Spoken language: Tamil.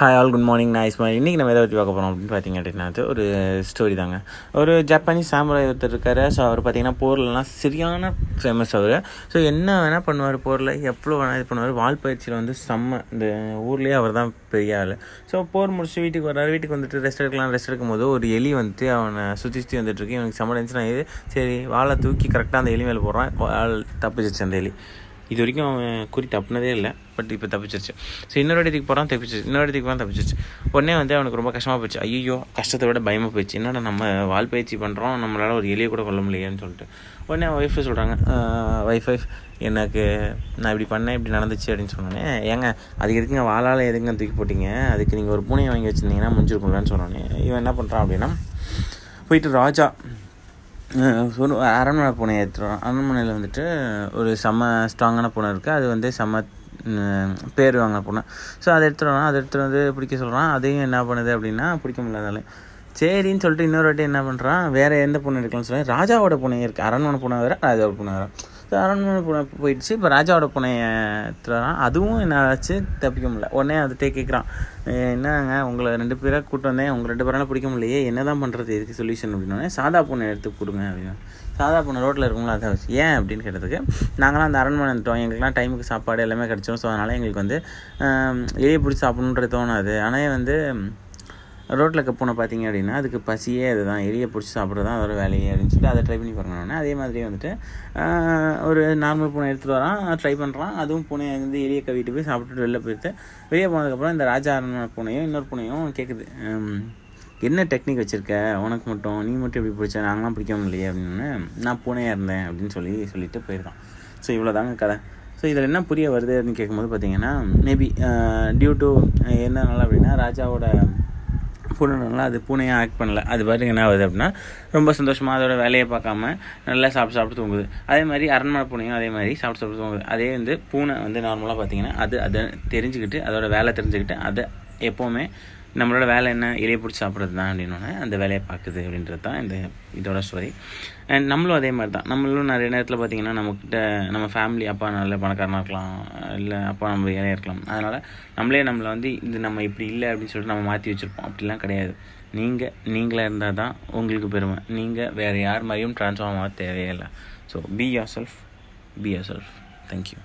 ஹாய் ஆல் குட் மார்னிங் நான் இஸ்மாயில் இன்றைக்கி நம்ம எதை பற்றி பார்க்க போகிறோம் அப்படின்னு பார்த்தீங்க அப்படின்னா அது ஒரு ஸ்டோரி தாங்க. ஒரு ஜப்பானீஸ் சாமுராய் ஒருத்தர் இருக்கார். ஸோ அவர் பார்த்தீங்கன்னா போர்லலாம் சரியான ஃபேமஸ் அவர். ஸோ என்ன வேணால் பண்ணுவார் போரில் எவ்வளோ வேணால் இது பண்ணுவார். வால் பயிற்சியில் வந்து செம்ம இந்த ஊர்லேயே அவர் தான் பெரிய ஆள். ஸோ போர் முடிச்சு வீட்டுக்கு வர்றாரு. வீட்டுக்கு வந்துட்டு ரெஸ்ட் எடுக்கலாம் ரெஸ்ட் எடுக்கும்போது ஒரு எலி வந்துட்டு அவனை சுற்றி சுற்றி வந்துட்டுருக்கு. இவனுக்கு செம்ம டென்ஷன் ஆகிது சரி வாழை தூக்கி கரெக்டாக அந்த எலி மேலே போடுறான். வால் தப்பிச்சிச்சு அந்த எலி. இது வரைக்கும் அவன் குறி தப்புனதே இல்லை பட் இப்போ தப்பிச்சிருச்சு. ஸோ இன்னொரு இடத்துக்கு போகிறான் தப்பிச்சிருச்சு. இன்னொரு இடத்துக்கு போகிறான் தப்பிச்சிருச்சு. உடனே வந்து அவனுக்கு ரொம்ப கஷ்டமாக போச்சு. ஐயோ கஷ்டத்தை விட பயமாக போயிடுச்சு. என்னடா நம்ம வால் பயிற்சி பண்ணுறோம் நம்மளால் ஒரு எலியை கூட கொல்ல முடியலையேன்னு சொல்லிட்டு. உடனே அவன் ஒய்ஃபை சொல்கிறாங்க ஒய்ஃப் ஒய்ஃப் எனக்கு நான் இப்படி பண்ணேன் இப்படி நடந்துச்சு அப்படின்னு சொன்னோன்னே ஏங்க அதுக்கு எதுக்குங்க வாழால் எதுங்க தூக்கி போட்டிங்க? அதுக்கு நீங்கள் ஒரு பூனையை வாங்கி வச்சுருந்தீங்கன்னா முடிஞ்சிருக்கும்லன்னு சொன்னோன்னே இவன் என்ன பண்ணுறான் அப்படின்னா போயிட்டு ராஜா ஒரு அரண்மனை பூனை ஏற்றுறோம் அரண்மனையில் வந்துட்டு ஒரு செம்ம ஸ்ட்ராங்கான பூனை இருக்குது அது வந்து செம்ம பேர் வாங்கின பூனை. ஸோ அதை எடுத்துகிட்டு வரான் அதை எடுத்துகிட்டு வந்து பிடிக்க சொல்கிறான் அதையும் என்ன பண்ணுது அப்படின்னா பிடிக்க முடியாதாலே சரின்னு சொல்லிட்டு இன்னொரு வாட்டி என்ன பண்ணுறான் வேறு எந்த பூனை எடுக்கலாம்னு சொல்லி ராஜாவோட பூனை இருக்குது அரண்மனை பூனை வேறு ராஜாவோட பூனை வேறு. அரண்மனை பூனை போயிடுச்சு. இப்போ ராஜாவோட பூனையை எடுத்துகிறான் அதுவும் என்ன ஆச்சு தப்பிக்க முடியல. உடனே அதுகிட்டே கேட்குறான் என்னங்க? உங்களை ரெண்டு பேராக கூட்டு வந்தேன். உங்கள் ரெண்டு பேரால பிடிக்க முடியலையே. என்ன தான் பண்ணுறது இதுக்கு சொல்யூஷன் அப்படின்னோடனே சாதா பூனை எடுத்து கொடுங்க அப்படின்னு. சாதா பூனை ரோட்டில் இருக்குங்களா? அதை வச்சு ஏன்? அப்படின்னு கேட்டதுக்கு நாங்களாம் அந்த அரண்மனை வந்துட்டோம் எங்களுக்குலாம் டைமுக்கு சாப்பாடு எல்லாமே கிடச்சோம் ஸோ அதனால் எங்களுக்கு வந்து எலியை பிடிச்சி சாப்பிட்ணுன்றது தோணாது. ஆனால் வந்து ரோட்டில் இருக்க பூனை பார்த்தீங்க அப்படின்னா அதுக்கு பசியே அதுதான். எலியை பிடிச்சி சாப்பிட்றது தான் அதோட வேலையே அப்படின்னு சொல்லிட்டு அதை ட்ரை பண்ணி பார்க்கணும் அதே மாதிரி வந்துட்டு ஒரு நார்மல் பூனை எடுத்துகிட்டு வரான் ட்ரை பண்ணுறான் அதுவும் பூனையை வந்து எலியை கவிட்டு போய் சாப்பிட்டுட்டு வெளில போயிட்டு வெளியே போனதுக்கப்புறம் இந்த ராஜா பூனையும் இன்னொரு பூனையும் கேட்குது என்ன டெக்னிக் வச்சுருக்க? உனக்கு மட்டும் நீ மட்டும் எப்படி பிடிச்ச? நாங்களாம் பிடிக்க முடியலையே அப்படின்னு நான் பூனையாக இருந்தேன் அப்படின்னு சொல்லி சொல்லிட்டு போயிருக்கான். ஸோ இவ்வளோ தாங்க கதை. ஸோ இதில் என்ன புரிய வருது அப்படின்னு கேட்கும்போது பார்த்தீங்கன்னா மேபி டியூ டு என்னனால அப்படின்னா ராஜாவோட பூனைனால அது பூனையாக ஆக்ட் பண்ணல. அது பாட்டுக்கு என்ன ஆகுது அப்படின்னா ரொம்ப சந்தோஷமாக அதோட வேலையை பார்க்காம நல்லா சாப்பிட்டு சாப்பிட்டு தூங்குது. அதே மாதிரி அரண்மனை பூனையும் அதே மாதிரி சாப்பிட்டு சாப்பிட்டு தூங்குது. அதே வந்து பூனை வந்து நார்மலாக பார்த்தீங்கன்னா அது அதை தெரிஞ்சுக்கிட்டு அதோட வேலை தெரிஞ்சுக்கிட்டு அதை எப்போவுமே நம்மளோட வேலை என்ன? இலையை பிடிச்சி சாப்பிட்றது தான் அப்படின்னோடனே அந்த வேலையை பார்க்குது அப்படின்றது தான் இந்த இதோட ஸ்டோரி அண்ட் நம்மளும் அதே மாதிரி தான் நம்மளும் நிறைய நேரத்தில் பார்த்திங்கன்னா நம்மக்கிட்ட நம்ம ஃபேமிலி அப்பா நல்ல பணக்காரனாக இருக்கலாம் இல்லை அப்பா நம்ம ஏழையாக இருக்கலாம். அதனால் நம்மளே நம்மளை வந்து இது நம்ம இப்படி இல்லை அப்படின்னு சொல்லிட்டு நம்ம மாற்றி வச்சுருப்போம். அப்படிலாம் கிடையாது. நீங்கள் நீங்களாக இருந்தால் தான் உங்களுக்கு பெருமை. நீங்கள் வேறு யார் மாதிரியும் ட்ரான்ஸ்ஃபார்ம் ஆக தேவையே இல்லை so be yourself be yourself thank you